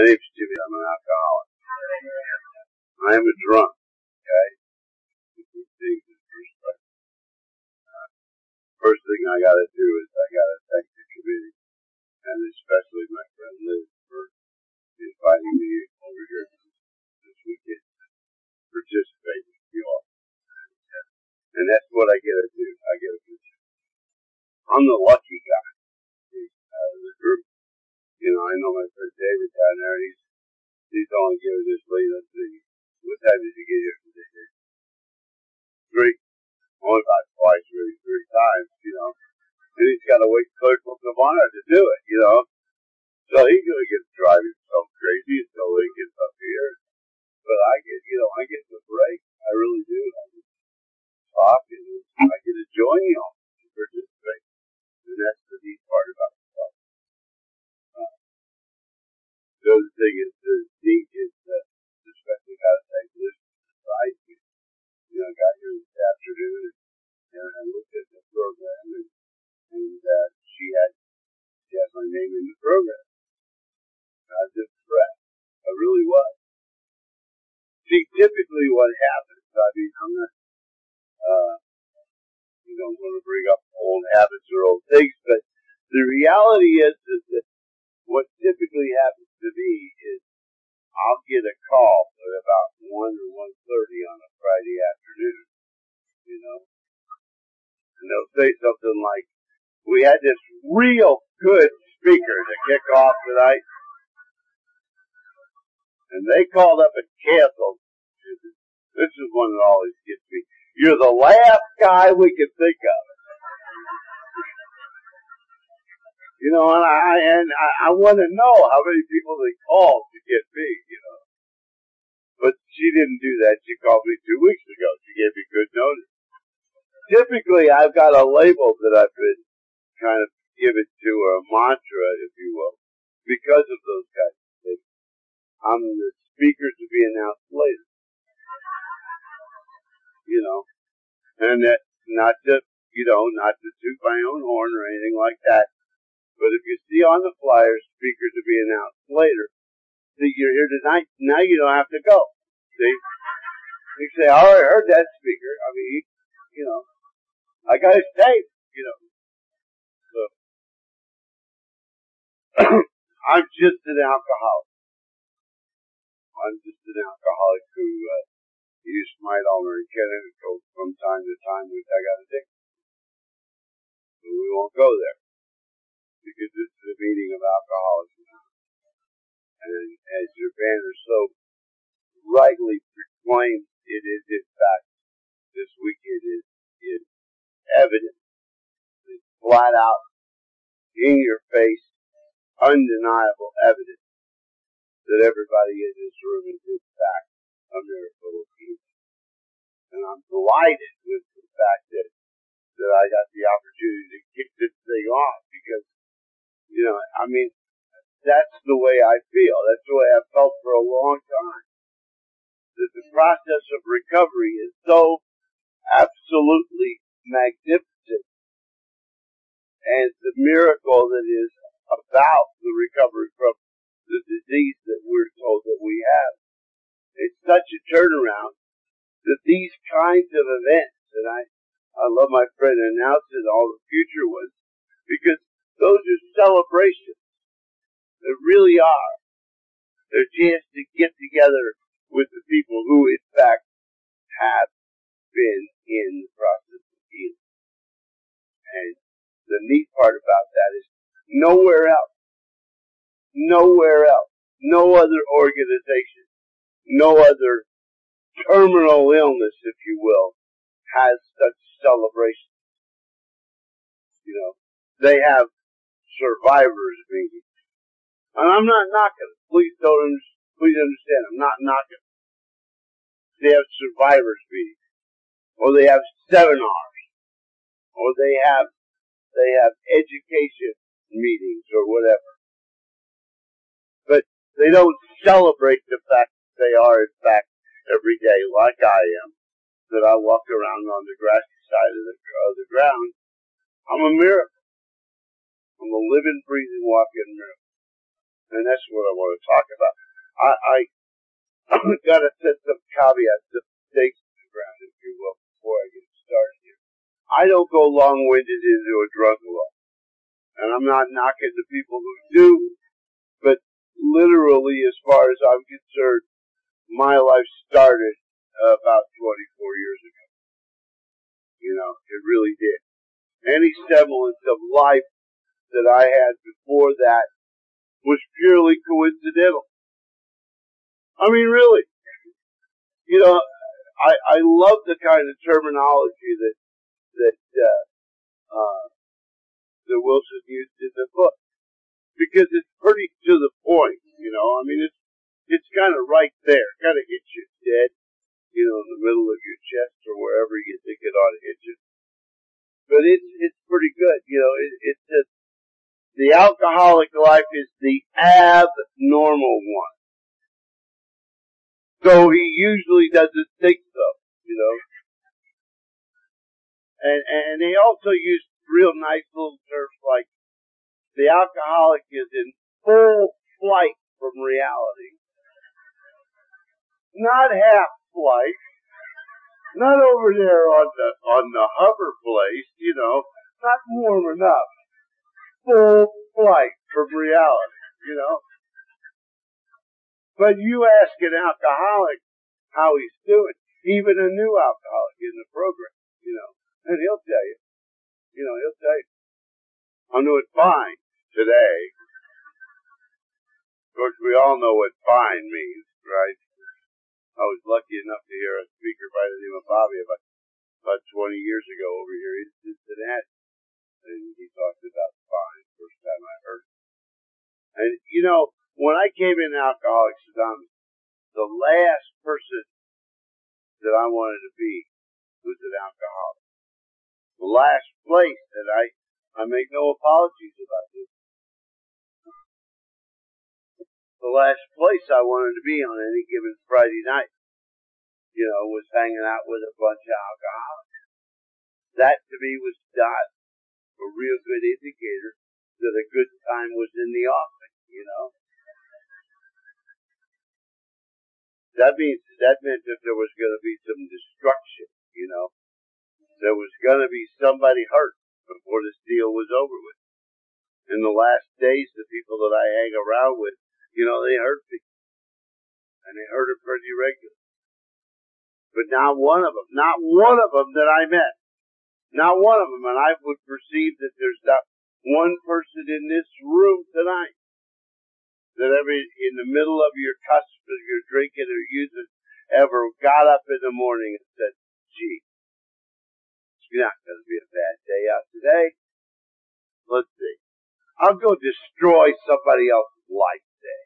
Name's Jimmy. I'm an alcoholic. I am a drunk. Okay. Uh, first thing I got to do is I got to thank the committee, and especially my friend Liz for inviting me over here this weekend to participate with you all. And that's what I get to do. I get to do. I'm the lucky guy out of the group. You know, I know my friend David down there. He's he's only giving this late. Let's see. What time did you get here today? Three. Only about twice, really three times. You know, and he's got to wait till Clerk Savannah to do it. You know, so he's gonna get driving himself crazy until he gets up here. But I get, you know, I get the break. I really do. I get to talk and I get to join you all to participate. And that's the neat part about stuff. The other thing is neat is that especially got to take this side. You know, I got here this afternoon and, and I looked at the program and, and uh, she had she had my name in the program. I was impressed. I really was. See, typically what happens, I mean, I'm not, uh, you know, going to bring up old habits or old things, but the reality is, is that what typically happens to is I'll get a call at about 1 or 1.30 on a Friday afternoon, you know, and they'll say something like, we had this real good speaker to kick off tonight, and they called up and canceled. This is one that always gets me. You're the last guy we can think of. You know, and I and I, I want to know how many people they called to get me. You know, but she didn't do that. She called me two weeks ago. She gave me good notice. Typically, I've got a label that I've been kind of given to or a mantra, if you will, because of those guys. I'm the speaker to be announced later. You know, and that not to, you know, not to toot my own horn or anything like that. But if you see on the flyer, speaker to be announced later, see you're here tonight, now you don't have to go. See? You say, I already heard that speaker. I mean, you know, I got his tape, you know. So, I'm just an alcoholic. I'm just an alcoholic who uh, used my Almer and Connecticut from time to time, which I got addicted. But we won't go there because this is a meeting of alcoholics. And as your banner so rightly proclaimed, it is in fact this weekend is is evident, it's flat out in your face, undeniable evidence that everybody in this room is in fact a miracle of healing. And I'm delighted with the fact that, that I got the opportunity to kick this thing off because, you know, I mean, that's the way I feel. That's the way I've felt for a long time. That the process of recovery is so absolutely magnificent. And the miracle that is about the recovery from the disease that we're told that we have. It's such a turnaround that these kinds of events, and I, I love my friend announcing all the future ones, because those are celebrations. They really are. They're a chance to get together with the people who in fact have been in the process of healing. And the neat part about that is nowhere else Nowhere else. No other organization. No other terminal illness, if you will, has such celebrations. You know, they have survivors meetings. And I'm not knocking Please don't, please understand, I'm not knocking They have survivors meetings. Or they have seminars. Or they have, they have education meetings or whatever. But they don't celebrate the fact that they are, in fact, every day, like I am, that I walk around on the grassy side of the, of the ground. I'm a miracle. I'm a living, breathing, walking miracle. And that's what I want to talk about. I, I got to set some caveats, some stakes in the ground, if you will, before I get started here. I don't go long-winded into a drunkalog. And I'm not knocking the people who do, but literally, as far as I'm concerned, my life started about 24 years ago. You know, it really did. Any semblance of life that I had before that was purely coincidental. I mean, really. You know, I, I love the kind of terminology that, that, uh, uh, that Wilson used in the book. Because it's pretty to the point, you know, I mean, it's, it's kind of right there, kind of hits you dead, you know, in the middle of your chest or wherever you think it ought to hit you. But it's, it's pretty good, you know, it, it's just, the alcoholic life is the abnormal one. So he usually doesn't think so, you know. And, and they also use real nice little terms like the alcoholic is in full flight from reality. Not half flight. Not over there on the, on the hover place, you know, not warm enough full flight from reality, you know. But you ask an alcoholic how he's doing, even a new alcoholic in the program, you know, and he'll tell you, you know, he'll tell you, I'm doing fine today. Of course, we all know what fine means, right? I was lucky enough to hear a speaker by the name of Bobby about, about 20 years ago over here in Cincinnati and he talked about fine first time I heard it. And you know, when I came in Alcoholics Anonymous, the last person that I wanted to be was an alcoholic. The last place that I, I make no apologies about this. The last place I wanted to be on any given Friday night, you know, was hanging out with a bunch of alcoholics. That to me was not a real good indicator that a good time was in the offing, you know. That means, that meant that there was going to be some destruction, you know. There was going to be somebody hurt before this deal was over with. In the last days, the people that I hang around with, you know, they hurt me. And they hurt it pretty regularly. But not one of them, not one of them that I met not one of them. And I would perceive that there's not one person in this room tonight that ever in the middle of your cusp of your drinking or using ever got up in the morning and said, gee, it's not going to be a bad day out today. Let's see. I'll go destroy somebody else's life today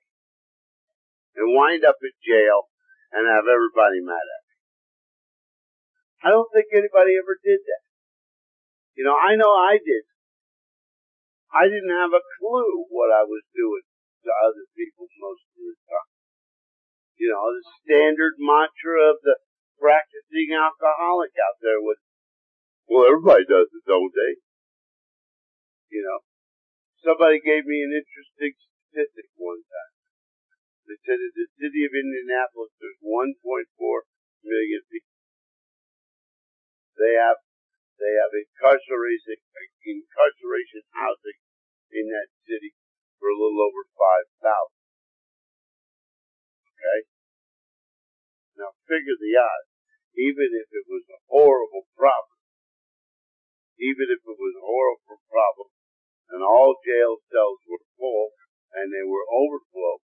and wind up in jail and have everybody mad at me. I don't think anybody ever did that. You know, I know I did. I didn't have a clue what I was doing to other people most of the time. You know, the standard mantra of the practicing alcoholic out there was, well, everybody does it, don't they? You know, somebody gave me an interesting statistic one time. They said in the city of Indianapolis, there's 1.4 million people. They have they have incarceration, incarceration housing in that city for a little over 5,000. Okay? Now figure the odds. Even if it was a horrible problem, even if it was a horrible problem, and all jail cells were full and they were overflow,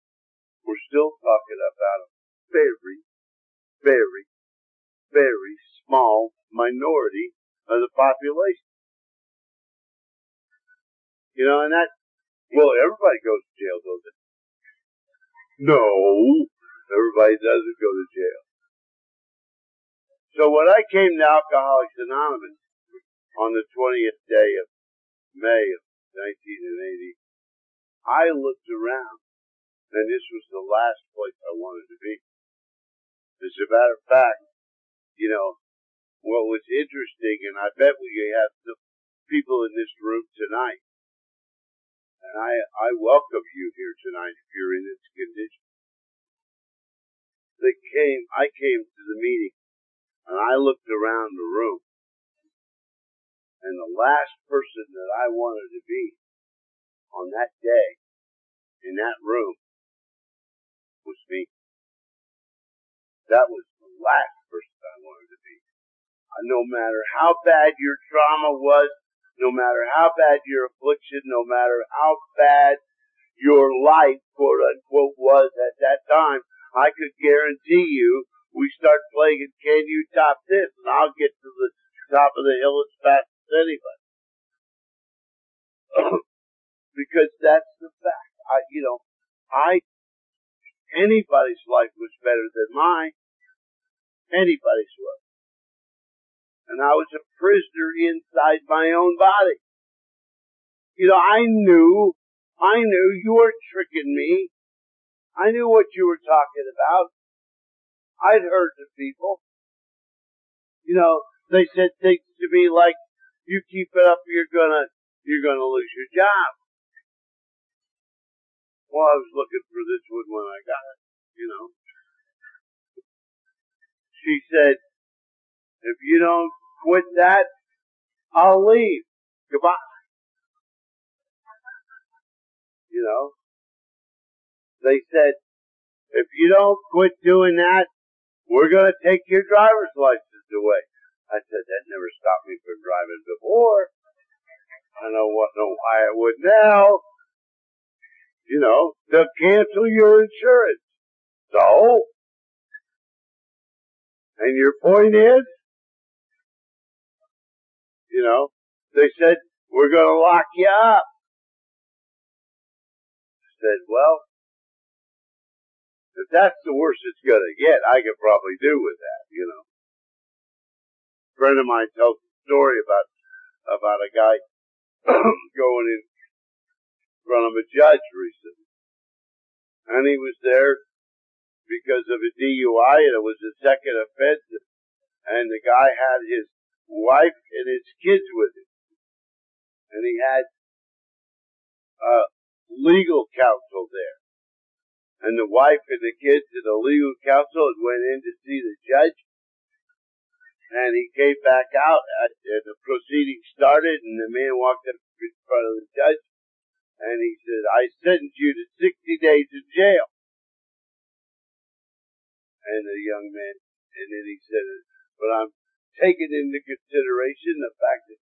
we're still talking about a very, very, very small minority of the population. You know, and that, well, everybody goes to jail, does it? No, everybody doesn't go to jail. So when I came to Alcoholics Anonymous on the 20th day of May of 1980, I looked around and this was the last place I wanted to be. As a matter of fact, you know, what was interesting, and I bet we have some people in this room tonight, And I, I welcome you here tonight if you're in this condition. They came, I came to the meeting and I looked around the room and the last person that I wanted to be on that day in that room was me. That was the last No matter how bad your trauma was, no matter how bad your affliction, no matter how bad your life, quote unquote, was at that time, I could guarantee you, we start playing it, can you top this? And I'll get to the top of the hill as fast as anybody. because that's the fact. I, you know, I, anybody's life was better than mine. Anybody's was and I was a prisoner inside my own body. You know, I knew, I knew you weren't tricking me. I knew what you were talking about. I'd heard the people. You know, they said things to me like, you keep it up, you're gonna, you're gonna lose your job. Well, I was looking for this one when I got it, you know. She said, if you don't quit that, I'll leave. Goodbye. You know, they said, if you don't quit doing that, we're going to take your driver's license away. I said, that never stopped me from driving before. I don't know why it would now. You know, they'll cancel your insurance. So, and your point is, you know, they said, we're going to lock you up. I said, well, if that's the worst it's going to get, I could probably do with that, you know. A friend of mine tells a story about, about a guy going in front of a judge recently. And he was there because of a DUI and it was a second offense and the guy had his wife and his kids with him. And he had uh, legal counsel there. And the wife and the kids and the legal counsel had went in to see the judge. And he came back out and the proceeding started and the man walked up in front of the judge and he said, I sentence you to 60 days in jail. And the young man, and then he said, but I'm taken into consideration the fact that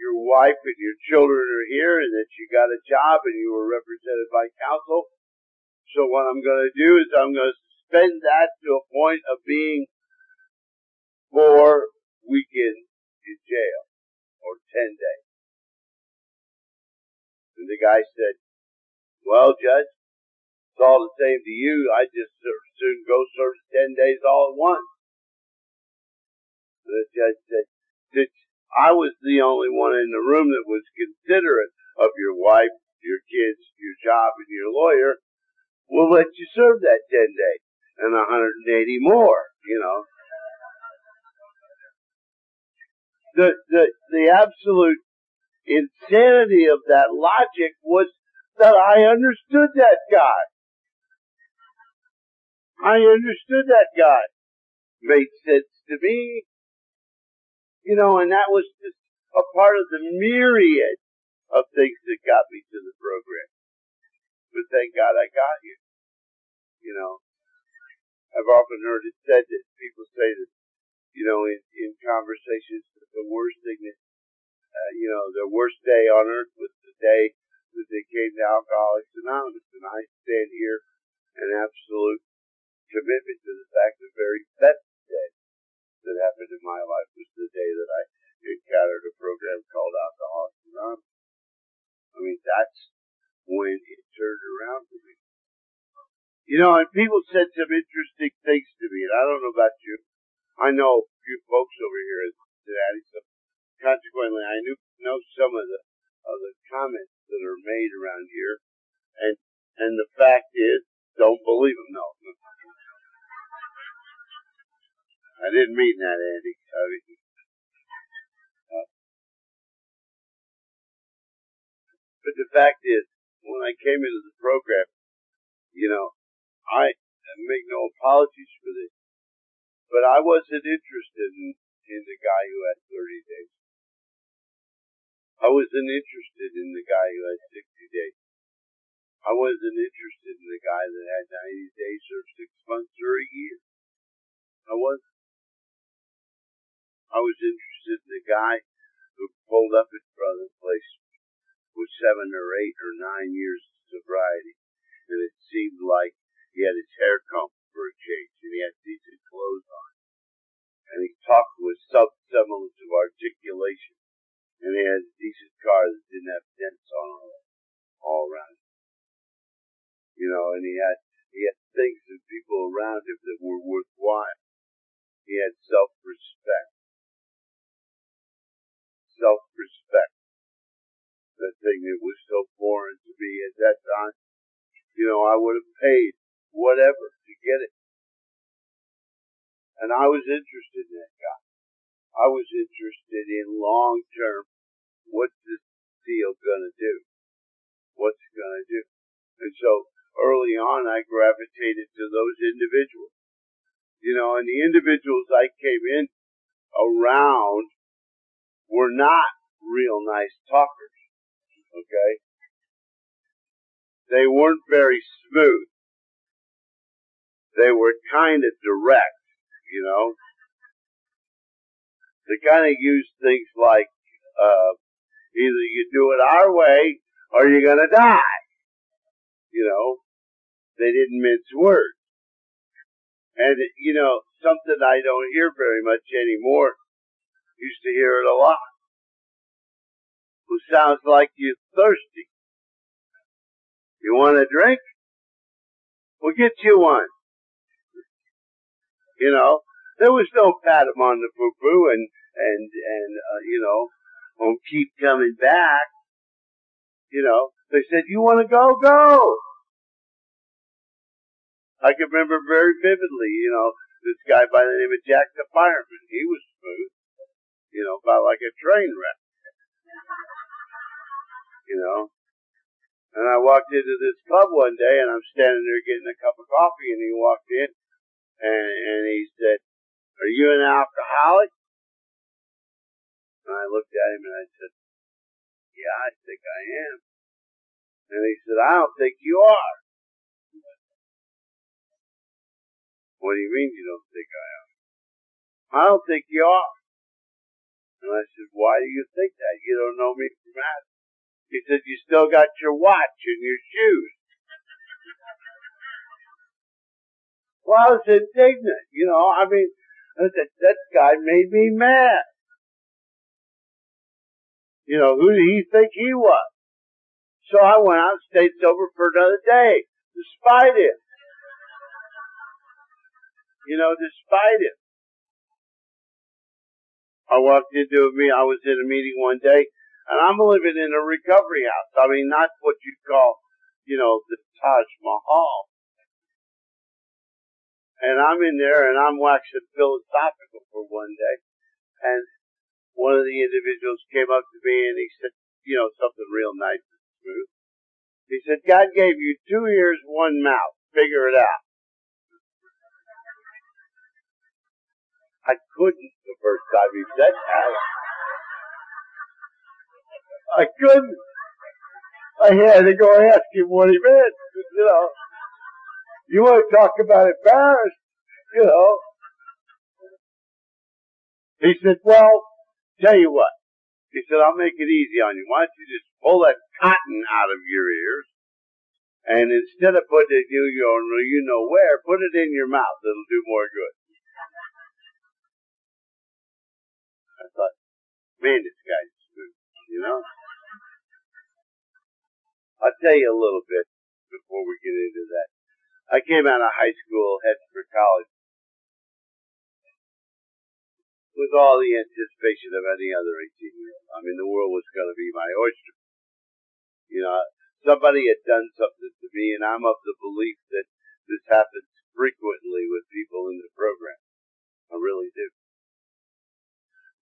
your wife and your children are here and that you got a job and you were represented by counsel. So what I'm going to do is I'm going to suspend that to a point of being four weekends in jail or 10 days. And the guy said, well, judge, it's all the same to you. I just soon go serve 10 days all at once the judge said, that I was the only one in the room that was considerate of your wife, your kids, your job, and your lawyer. We'll let you serve that 10 days and 180 more, you know. The, the, the absolute insanity of that logic was that I understood that guy. I understood that guy. Made sense to me. You know, and that was just a part of the myriad of things that got me to the program. But thank God I got here. You know, I've often heard it said that people say that, you know, in, in conversations that the worst thing that, uh, you know, the worst day on earth was the day that they came to Alcoholics Anonymous. And I stand here in absolute commitment to the fact the very best day that happened in my life was the day that I encountered a program called Alcoholics Anonymous. I mean, that's when it turned around for me. You know, and people said some interesting things to me, and I don't know about you. I know a few folks over here in Cincinnati, so consequently, I knew, know some of the of the comments that are made around here, and and the fact is, don't believe them. No, I didn't mean that, Andy. Uh, but the fact is, when I came into the program, you know, I make no apologies for this, but I wasn't interested in, in the guy who had 30 days. I wasn't interested in the guy who had 60 days. I wasn't interested in the guy that had 90 days or six months or a year. I wasn't. I was interested in the guy who pulled up in front of the place with seven or eight or nine years of sobriety, and it seemed like he had his hair combed for a change, and he had decent clothes on, and he talked with some semblance of articulation and he had a decent car that didn't have dents on all, all around. You know, and he had he had things and people around him that were worthwhile. He had self-respect. Self-respect. The thing that was so foreign to me at that time. You know, I would have paid whatever to get it. And I was interested in that guy. I was interested in long term what's this deal gonna do? What's it gonna do? And so early on I gravitated to those individuals. You know, and the individuals I came in around were not real nice talkers. Okay? They weren't very smooth. They were kind of direct, you know. They kind of used things like, uh, Either you do it our way or you're gonna die. You know, they didn't mince words. And, you know, something I don't hear very much anymore, used to hear it a lot. Who sounds like you're thirsty. You want a drink? We'll get you one. You know, there was no pat him on the poo poo and, and, and, uh, you know, won't keep coming back. You know, they said, you want to go? Go! I can remember very vividly, you know, this guy by the name of Jack the Fireman. He was smooth. You know, about like a train wreck. You know? And I walked into this club one day and I'm standing there getting a cup of coffee and he walked in and, and he said, are you an alcoholic? And I looked at him and I said, yeah, I think I am. And he said, I don't think you are. What do you mean you don't think I am? I don't think you are. And I said, why do you think that? You don't know me from Adam. He said, you still got your watch and your shoes. well, I was indignant, you know, I mean, I said, that guy made me mad. You know, who did he think he was? So I went out and stayed sober for another day, despite it. You know, despite it. I walked into a meeting, I was in a meeting one day, and I'm living in a recovery house. I mean, not what you'd call, you know, the Taj Mahal. And I'm in there and I'm waxing philosophical for one day. And one of the individuals came up to me and he said, you know, something real nice and smooth. He said, God gave you two ears, one mouth. Figure it out. I couldn't the first time he said that. I couldn't. I had to go ask him what he meant. You know, you want to talk about embarrassed, you know. He said, well, Tell you what. He said, I'll make it easy on you. Why don't you just pull that cotton out of your ears and instead of putting it in your, you know where, put it in your mouth. It'll do more good. I thought, man, this guy's smooth, you know? I'll tell you a little bit before we get into that. I came out of high school, headed for college, with all the anticipation of any other 18 year old. I mean, the world was going to be my oyster. You know, somebody had done something to me, and I'm of the belief that this happens frequently with people in the program. I really do.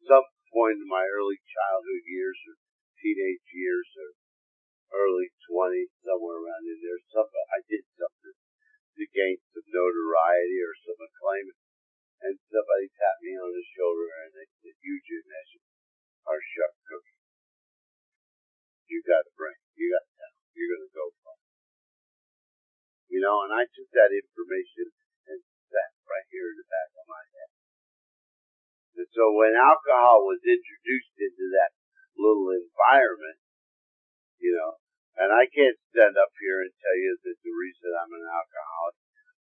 Some point in my early childhood years or teenage years or early 20s, somewhere around in there. Some, I did something to gain some notoriety or some acclaim. And somebody tapped me on the shoulder and they said, you, Jim Nation, are sharp cookie. You got a brain. You got talent. You're going to go far. You know, and I took that information and sat right here in the back of my head. And so when alcohol was introduced into that little environment, you know, and I can't stand up here and tell you that the reason I'm an alcoholic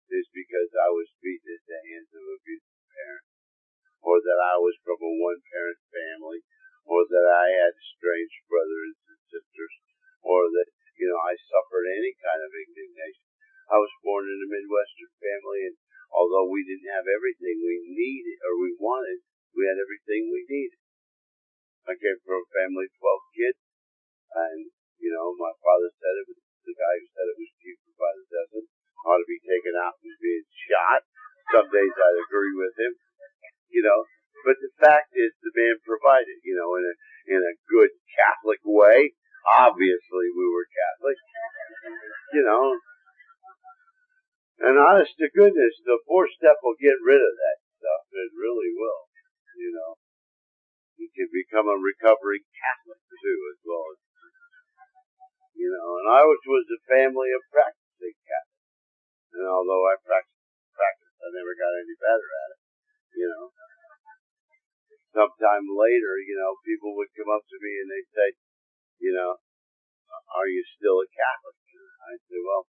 is because I was beaten at the hands of abusive parents, or that I was from a one-parent family, or that I had strange brothers and sisters, or that, you know, I suffered any kind of indignation. I was born in a Midwestern family, and although we didn't have everything we needed or we wanted, we had everything we needed. I came from a family of 12 kids, and you know, my father said it was the guy who said it was cheaper by the dozen ought to be taken out and being shot. Some days I'd agree with him, you know. But the fact is, the man provided, you know, in a in a good Catholic way. Obviously, we were Catholic, you know. And honest to goodness, the fourth step will get rid of that stuff. It really will, you know. You can become a recovering Catholic too, as well as you know, and I was, was a family of practicing Catholics. And although I practiced, practiced, I never got any better at it, you know. Sometime later, you know, people would come up to me and they'd say, you know, are you still a Catholic? And I'd say, well,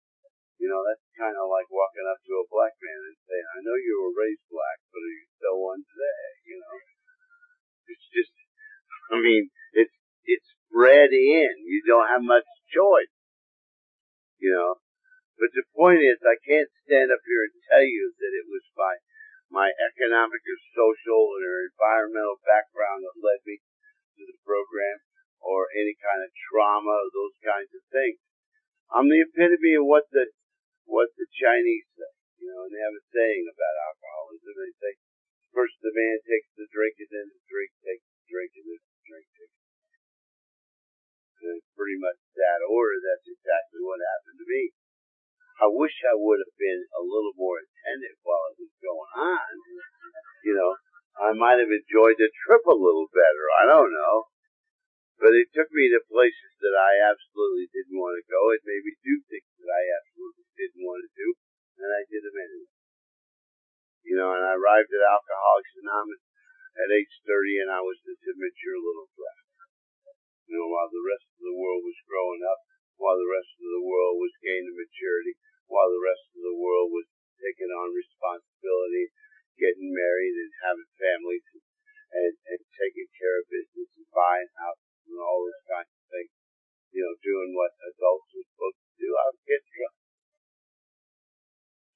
you know, that's kind of like walking up to a black man and saying, I know you were raised black, but are you still one today? You know, it's just, I mean, it's, it's bred in. You don't have much choice. You know? But the point is, I can't stand up here and tell you that it was my, my economic or social or environmental background that led me to the program or any kind of trauma or those kinds of things. I'm the epitome of what the, what the Chinese say. You know, and they have a saying about alcoholism. They say, first the man takes the drink and then the drink takes the drink and then the drink takes in pretty much that order, that's exactly what happened to me. I wish I would have been a little more attentive while it was going on. You know, I might have enjoyed the trip a little better. I don't know. But it took me to places that I absolutely didn't want to go. It made me do things that I absolutely didn't want to do. And I did them anyway. You know, and I arrived at Alcoholics Anonymous at age 30 and I was this immature little brat you know, while the rest of the world was growing up, while the rest of the world was gaining maturity, while the rest of the world was taking on responsibility, getting married and having families and, and, and taking care of business and buying houses and all those kinds of things, you know, doing what adults are supposed to do, I was getting drunk.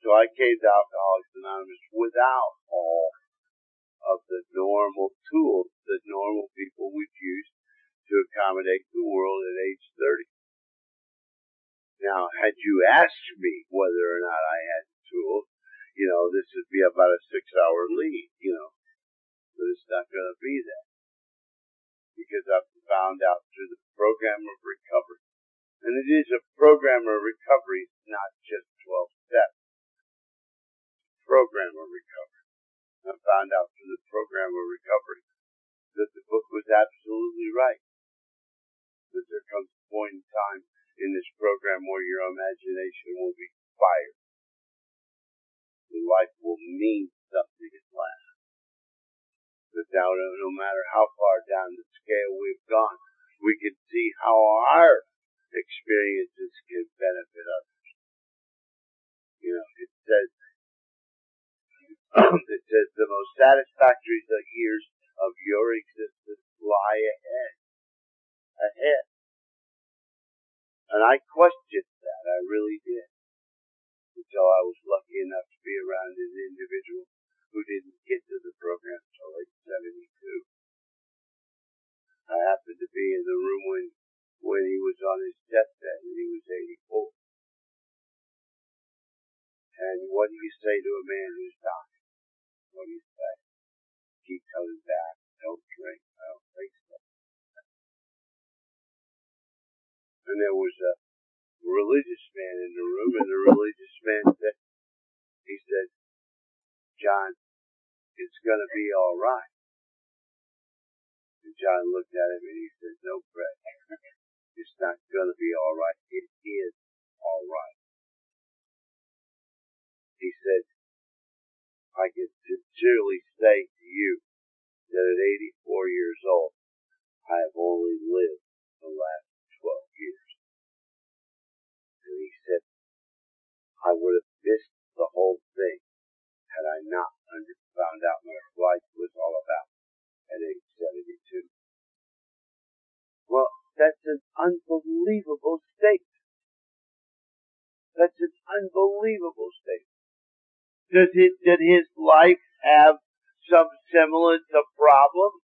So I came to Alcoholics Anonymous without all of the normal tools that normal people would use to accommodate the world at age 30. Now, had you asked me whether or not I had the tools, you know, this would be about a six hour lead, you know, but it's not going to be that. Because I've found out through the program of recovery, and it is a program of recovery, not just 12 steps. Program of recovery. I found out through the program of recovery that the book was absolutely right that there comes a point in time in this program where your imagination will be fired. Your life will mean something at last. Now, no matter how far down the scale we've gone, we can see how our experiences can benefit others. You know, it says, it says the most satisfactory years of your existence lie ahead ahead. And I questioned that, I really did. Until I was lucky enough to be around an individual who didn't get to the program until age 72. I happened to be in the room when, when he was on his deathbed and he was 84. And what do you say to a man who's dying? What do you say? Keep coming back. It's gonna be alright. And John looked at him and he said, no, Brett, it's not gonna be alright. It is alright. He said, I can sincerely say to you that at 84 years old, I have only lived the last 12 years. And he said, I would have missed the whole thing had I not under, found out what life was all about at age 72. Well, that's an unbelievable statement. That's an unbelievable statement. Does it, did his life have some semblance of problem?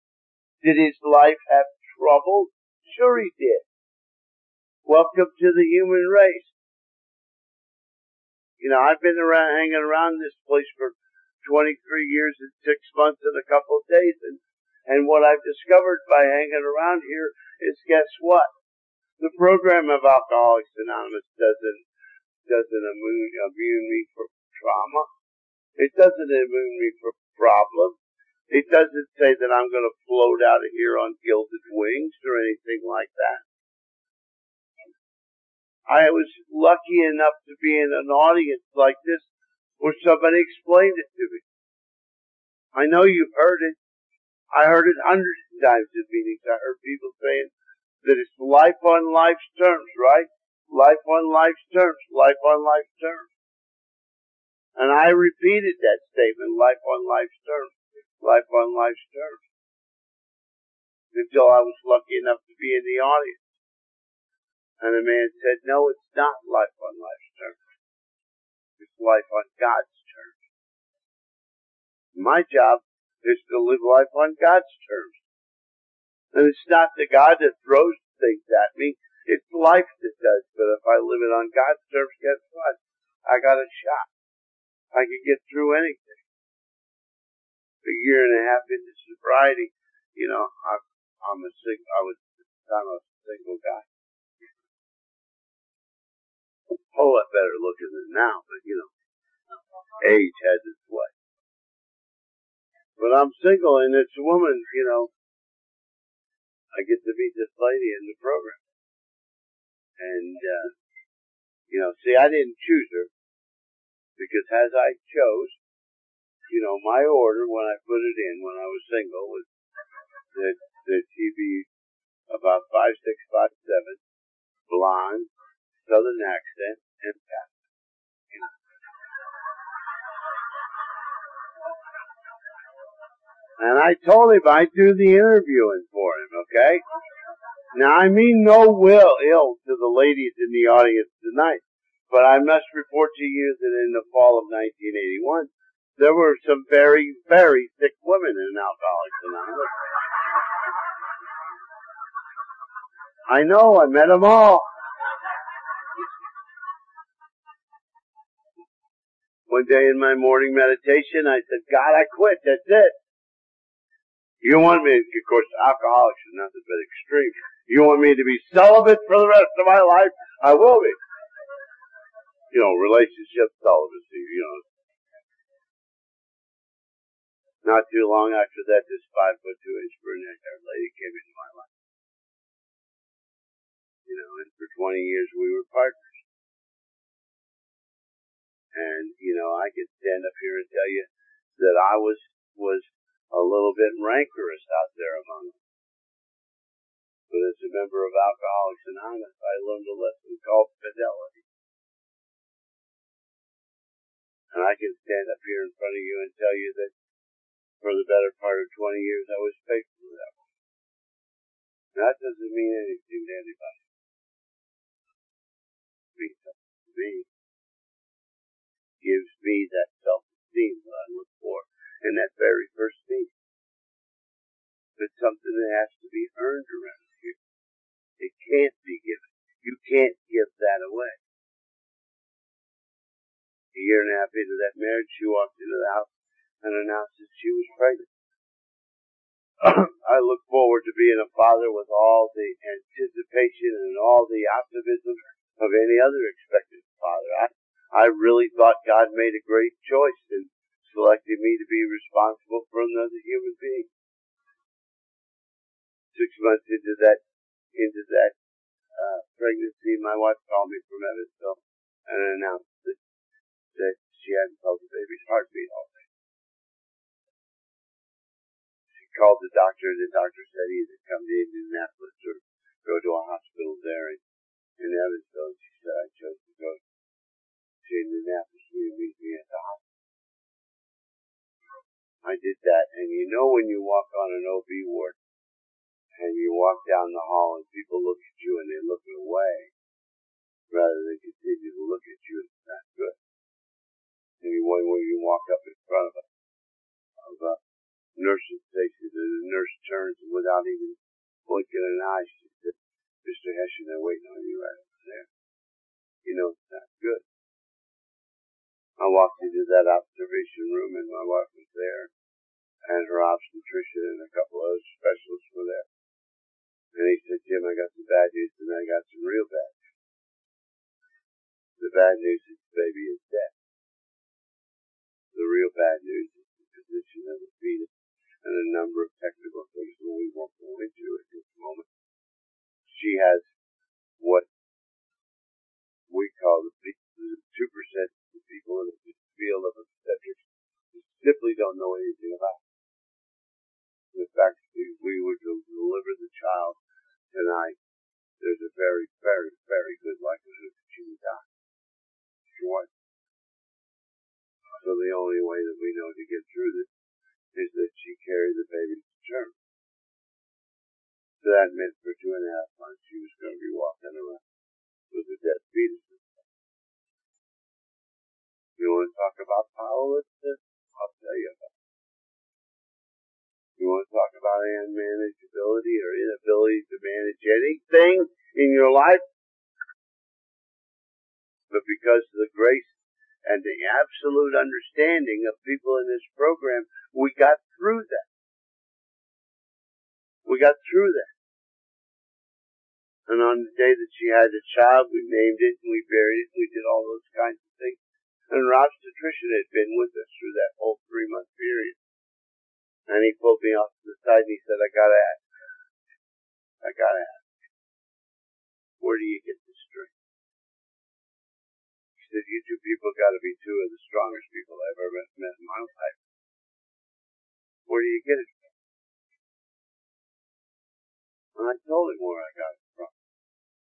Did his life have trouble? Sure he did. Welcome to the human race. You know, I've been around, hanging around this place for 23 years and six months and a couple of days. And, and what I've discovered by hanging around here is guess what? The program of Alcoholics Anonymous doesn't, doesn't immune, immune me from trauma. It doesn't immune me from problems. It doesn't say that I'm going to float out of here on gilded wings or anything like that. I was lucky enough to be in an audience like this where somebody explained it to me. I know you've heard it. I heard it hundreds of times in meetings. I heard people saying that it's life on life's terms, right? Life on life's terms, life on life's terms. And I repeated that statement, life on life's terms, life on life's terms. Until I was lucky enough to be in the audience. And a man said, no, it's not life on. It's life on God's terms. My job is to live life on God's terms. And it's not the God that throws things at me. It's life that does. But if I live it on God's terms, guess what? I got a shot. I can get through anything. A year and a half into sobriety, you know, I'm, I'm a sing, I was, I'm a single guy whole lot better looking than now, but you know, age has its way. But I'm single and it's a woman, you know, I get to meet this lady in the program. And, uh, you know, see, I didn't choose her because as I chose, you know, my order when I put it in when I was single was that, that she be about five, six, five, seven, blonde, southern accent, and And I told him I'd do the interviewing for him, okay? Now I mean no will ill to the ladies in the audience tonight, but I must report to you that in the fall of 1981, there were some very, very sick women in Alcoholics Anonymous. I know, I met them all. One day in my morning meditation, I said, God, I quit. That's it. You want me, of course, alcoholics is nothing but extreme. You want me to be celibate for the rest of my life? I will be. You know, relationship celibacy, you know. Not too long after that, this five foot two inch brunette haired lady came into my life. You know, and for 20 years we were partners. And, you know, I could stand up here and tell you that I was, was a little bit rancorous out there among them. But as a member of Alcoholics Anonymous, I learned a lesson called fidelity. And I can stand up here in front of you and tell you that for the better part of 20 years I was faithful to that one. That doesn't mean anything to anybody. Me gives me that self-esteem that I look for in that very first meeting. It's something that has to be earned around here. It can't be given. You can't give that away. A year and a half into that marriage, she walked into the house and announced that she was pregnant. I look forward to being a Father, with all the anticipation and all the optimism of any other expectant father. I, I really thought God made a great choice in selecting me to be responsible for another human being. Six months into that, into that, uh, pregnancy, my wife called me from Evansville and announced that, that she hadn't felt the baby's heartbeat all day. She called the doctor, and the doctor said he had come to Indianapolis or go to a hospital there in, in Evansville. She said, I chose to go to Indianapolis. You meet me at the hospital? I did that, and you know when you walk on an OB ward, and you walk down the hall and people look at you and they look away, rather than continue to look at you. It's not good. Anyway, when you walk up in front of a, of a nursing station and the nurse turns without even blinking an eye, she says, Mr. Hession, they're waiting on you right over there. You know, it's not good. I walked into that observation room and my wife was there and her obstetrician and a couple of other specialists were there. And he said, Jim, I got some bad news and I got some real bad news. the bad news is the baby is dead. The real bad news is the position of the fetus and a number of technical things that we won't go into at this moment. She has what we call the 2% of the people in the field of obstetrics simply don't know anything about. It. In fact, if we were to deliver the child tonight, there's a very, very, very good likelihood that she would die short. So the only way that we know to get through this is that she carried the baby to term. So that meant for two and a half months she was going to be walking around with a dead fetus. You want to talk about powerlessness? I'll tell you about it. You want to talk about unmanageability or inability to manage anything in your life? but because of the grace and the absolute understanding of people in this program, we got through that. We got through that. And on the day that she had a child, we named it and we buried it and we did all those kinds of things. And Rob's nutrition had been with us through that whole three month period. And he pulled me off to the side and he said, I gotta ask. I gotta ask. Where do you get the strength? He said, you two people got to be two of the strongest people I've ever met in my life. Where do you get it from? And I told him where I got it from.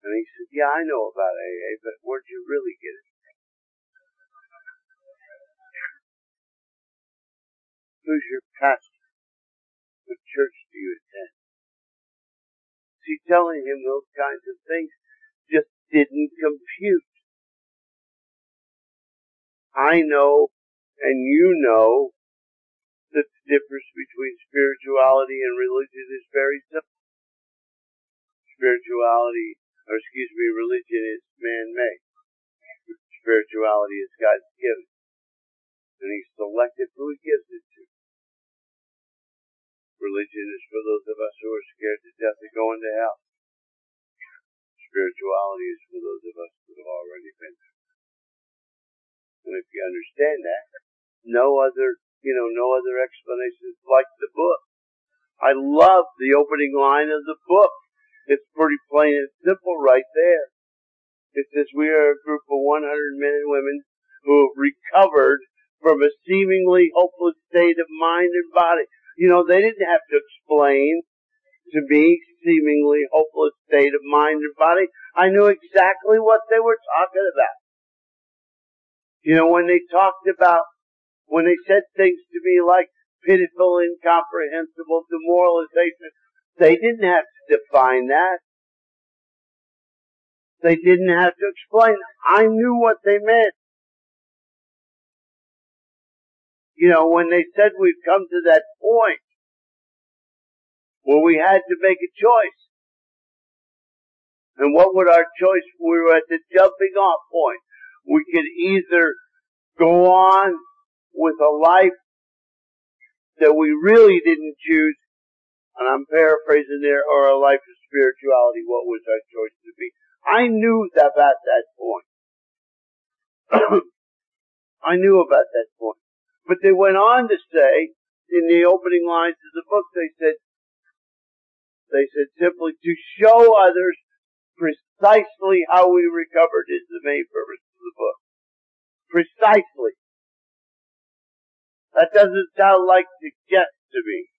And he said, yeah, I know about AA, but where'd you really get it Who's your pastor? What church do you attend? See, telling him those kinds of things just didn't compute. I know and you know that the difference between spirituality and religion is very simple. Spirituality, or excuse me, religion is man-made. Spirituality is God's given. And He selected who He gives it. Religion is for those of us who are scared to death of going to hell. Spirituality is for those of us who have already been there. And if you understand that, no other, you know, no other explanation is like the book. I love the opening line of the book. It's pretty plain and simple right there. It says we are a group of 100 men and women who have recovered from a seemingly hopeless state of mind and body. You know, they didn't have to explain to me seemingly hopeless state of mind and body. I knew exactly what they were talking about. You know, when they talked about, when they said things to me like pitiful, incomprehensible, demoralization, they didn't have to define that. They didn't have to explain. I knew what they meant. You know, when they said we've come to that point where we had to make a choice. And what would our choice? We were at the jumping off point we could either go on with a life that we really didn't choose and I'm paraphrasing there, or a life of spirituality, what was our choice to be? I knew that at that point. I knew about that point. But they went on to say, in the opening lines of the book, they said, they said simply to show others precisely how we recovered is the main purpose of the book. Precisely. That doesn't sound like suggest to me.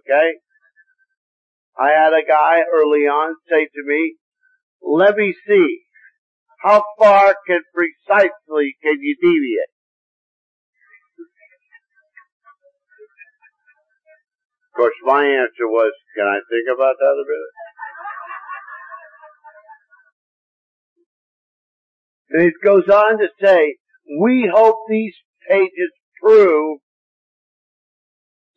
Okay? I had a guy early on say to me, let me see, how far can precisely can you deviate? Course, my answer was, can I think about that a bit? And it goes on to say, we hope these pages prove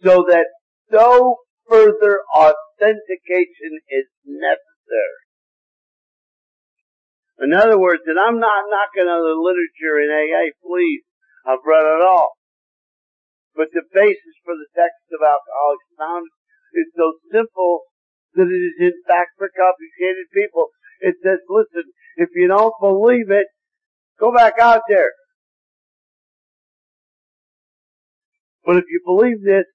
so that no further authentication is necessary. In other words, and I'm not knocking on the literature in AA, please. I've read it all. But the basis for the text of Alcoholics Anonymous is so simple that it is in fact for complicated people. It says, listen, if you don't believe it, go back out there. But if you believe this,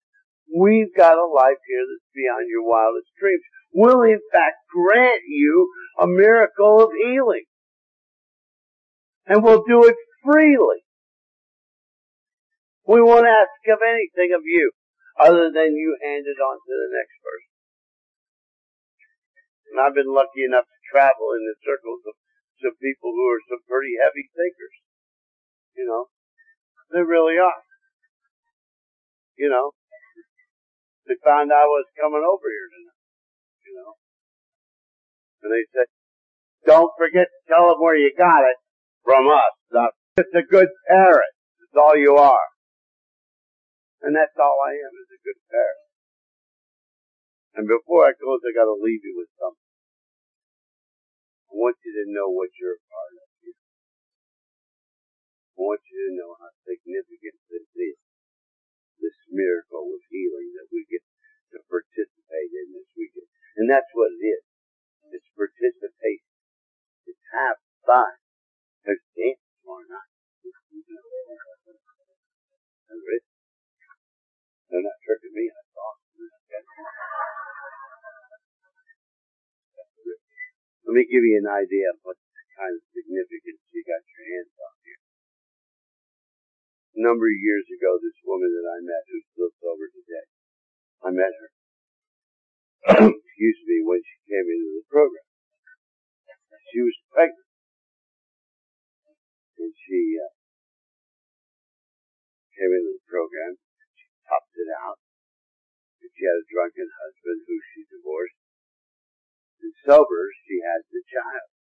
we've got a life here that's beyond your wildest dreams. We'll in fact grant you a miracle of healing. And we'll do it freely. We won't ask of anything of you other than you hand it on to the next person. And I've been lucky enough to travel in the circles of some people who are some pretty heavy thinkers. You know, they really are. You know, they found I was coming over here tonight. You know, and they said, "Don't forget to tell them where you got it." from us. Not just a good parent. That's all you are. And that's all I am is a good parent. And before I close, I gotta leave you with something. I want you to know what you're a part of here. I want you to know how significant this is. This miracle of healing that we get to participate in this weekend. And that's what it is. It's participation. It's have fun. There's dance tomorrow night. Let me give you an idea of what kind of significance you got your hands on here. A number of years ago, this woman that I met, who's still sober today, I met her. excuse me, when she came into the program. She was pregnant and she uh, came into the program. It out. She had a drunken husband who she divorced. And sober, she had the child.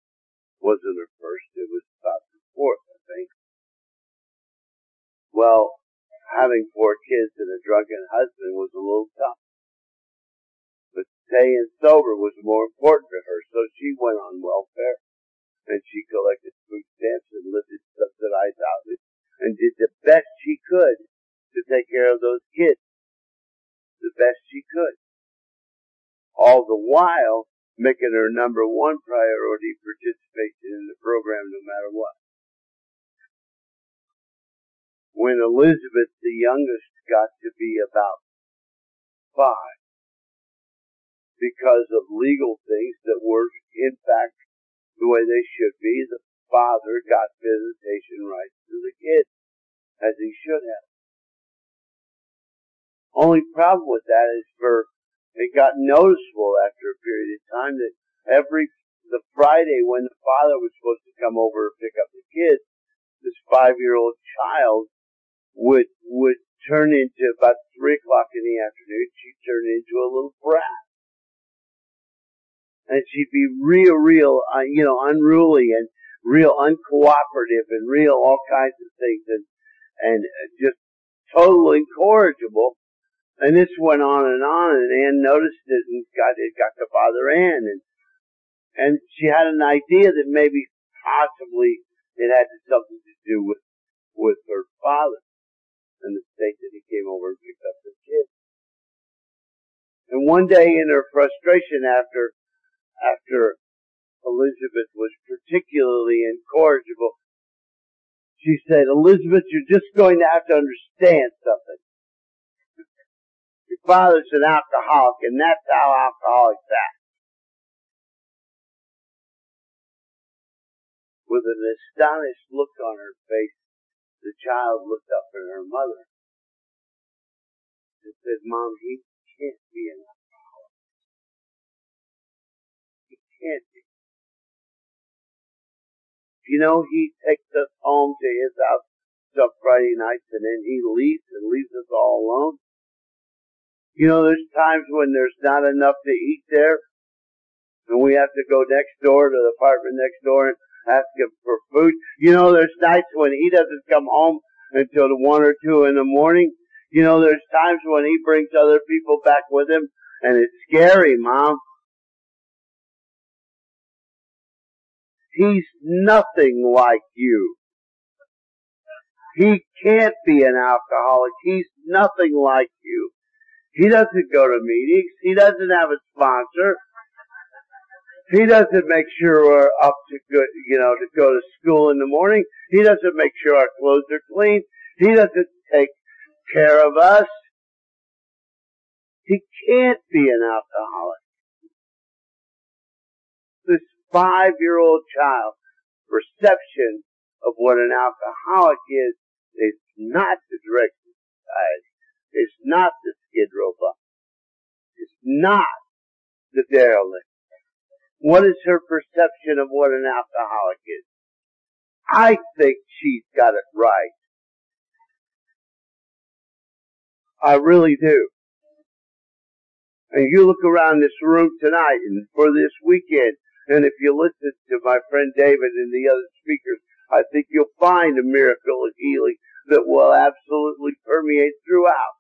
Wasn't her first, it was about the fourth, I think. Well, having four kids and a drunken husband was a little tough. But staying sober was more important to her, so she went on welfare and she collected food stamps and lived subsidized housing and did the best she could to take care of those kids. The best she could. All the while making her number one priority participation in the program no matter what. When Elizabeth, the youngest, got to be about five, because of legal things that were in fact the way they should be. The father got visitation rights to the kid, as he should have. Only problem with that is for it got noticeable after a period of time that every the Friday when the father was supposed to come over and pick up the kids, this five year old child would would turn into about three o'clock in the afternoon, she'd turn into a little brat and she'd be real, real, uh, you know, unruly and real uncooperative and real all kinds of things and, and just total incorrigible. And this went on and on and Anne noticed it and got, it got to bother Anne and, and she had an idea that maybe possibly it had something to do with, with her father and the state that he came over and picked up the kid. And one day in her frustration after, after Elizabeth was particularly incorrigible, she said, Elizabeth, you're just going to have to understand something. Your father's an alcoholic and that's how alcoholics act. With an astonished look on her face, the child looked up at her mother and said, Mom, he can't be an alcoholic. He can't be. You know, he takes us home to his house some Friday nights and then he leaves and leaves us all alone. You know, there's times when there's not enough to eat there and we have to go next door to the apartment next door and ask him for food. You know, there's nights when he doesn't come home until one or two in the morning you know, there's times when he brings other people back with him and it's scary, mom. He's nothing like you. He can't be an alcoholic. He's nothing like you. He doesn't go to meetings. He doesn't have a sponsor. He doesn't make sure we're up to good, you know, to go to school in the morning. He doesn't make sure our clothes are clean. He doesn't take care of us. He can't be an alcoholic. This five-year-old child's perception of what an alcoholic is is not the direct uh, society. It's not the It's not the derelict. What is her perception of what an alcoholic is? I think she's got it right. I really do. And you look around this room tonight and for this weekend, and if you listen to my friend David and the other speakers, I think you'll find a miracle of healing that will absolutely permeate throughout.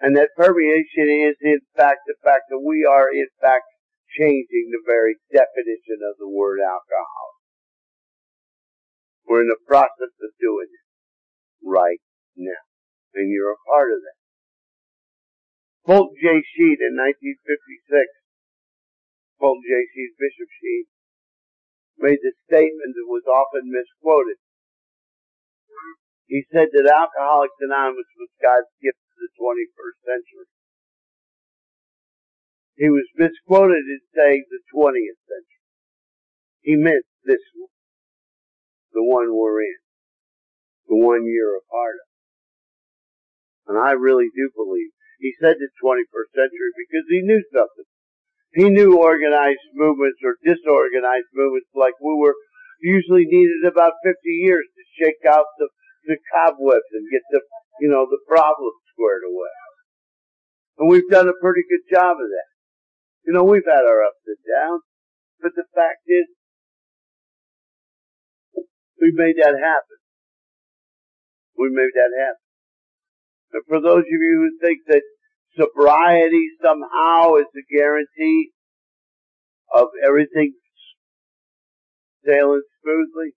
And that permeation is in fact the fact that we are in fact changing the very definition of the word alcohol. We're in the process of doing it right now and you're a part of that. Fulton J. Sheen in 1956, Fulton J. Sheen, Bishop Sheen, made the statement that was often misquoted. He said that Alcoholics Anonymous was God's gift the 21st century. He was misquoted in saying the 20th century. He meant this one. The one we're in. The one you're a part of. And I really do believe he said the 21st century because he knew something. He knew organized movements or disorganized movements like we were usually needed about 50 years to shake out the, the cobwebs and get the, you know, the problems squared away. And we've done a pretty good job of that. You know, we've had our ups and downs, but the fact is, we made that happen. We made that happen. And for those of you who think that sobriety somehow is a guarantee of everything sailing smoothly,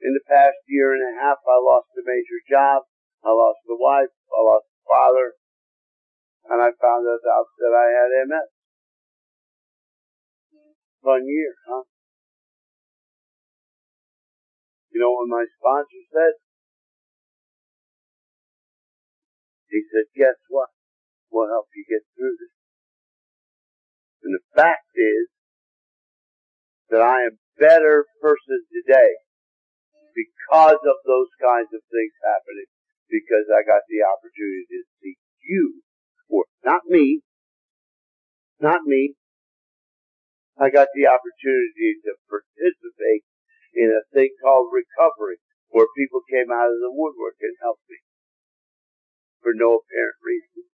in the past year and a half, I lost a major job. I lost a wife. I lost a father. And I found out that I had MS. Fun year, huh? You know what my sponsor said? He said, guess what? We'll help you get through this. And the fact is that I am better person today because of those kinds of things happening because I got the opportunity to see you work. Not me. Not me. I got the opportunity to participate in a thing called recovery where people came out of the woodwork and helped me for no apparent reason.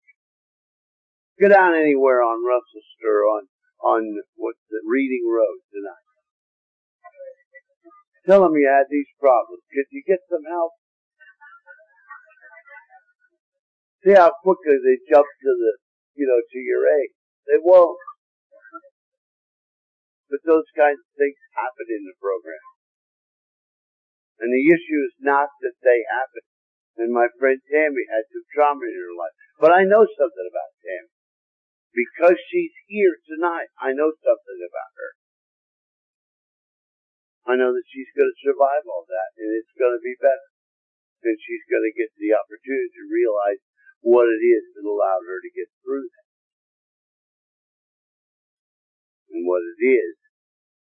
Go down anywhere on Russell Stir on on what's the Reading Road tonight. Tell them you had these problems. Could you get some help? See how quickly they jump to the, you know, to your aid. They won't. But those kinds of things happen in the program. And the issue is not that they happen. And my friend Tammy had some trauma in her life. But I know something about Tammy. Because she's here tonight, I know something about her. I know that she's going to survive all that and it's going to be better. And she's going to get the opportunity to realize what it is that allowed her to get through that. And what it is,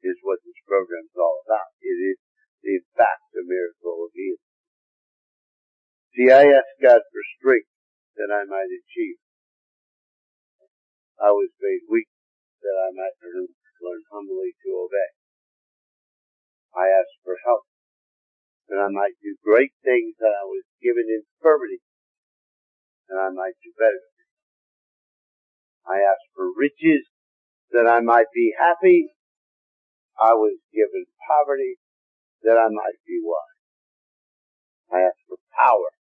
is what this program is all about. It is, in fact, a miracle of healing. See, I asked God for strength that I might achieve. I was made weak that I might learn, learn humbly to obey. I asked for help that I might do great things that I was given infirmity that I might do better. I asked for riches that I might be happy. I was given poverty that I might be wise. I asked for power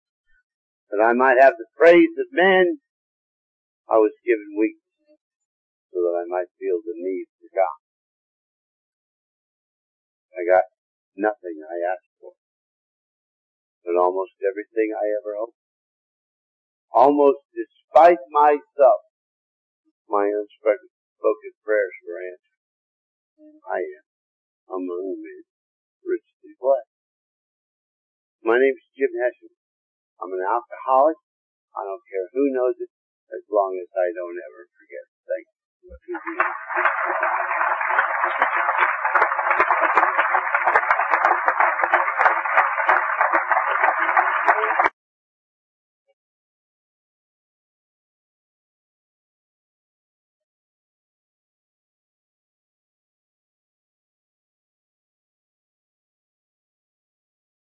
that I might have the praise of men. I was given weakness so that I might feel the need for God. I got nothing I asked for, but almost everything I ever hoped almost despite myself, my unspoken prayers were answered. I am among men richly blessed. My name is Jim Hessian. I'm an alcoholic. I don't care who knows it, as long as I don't ever forget. Thank you.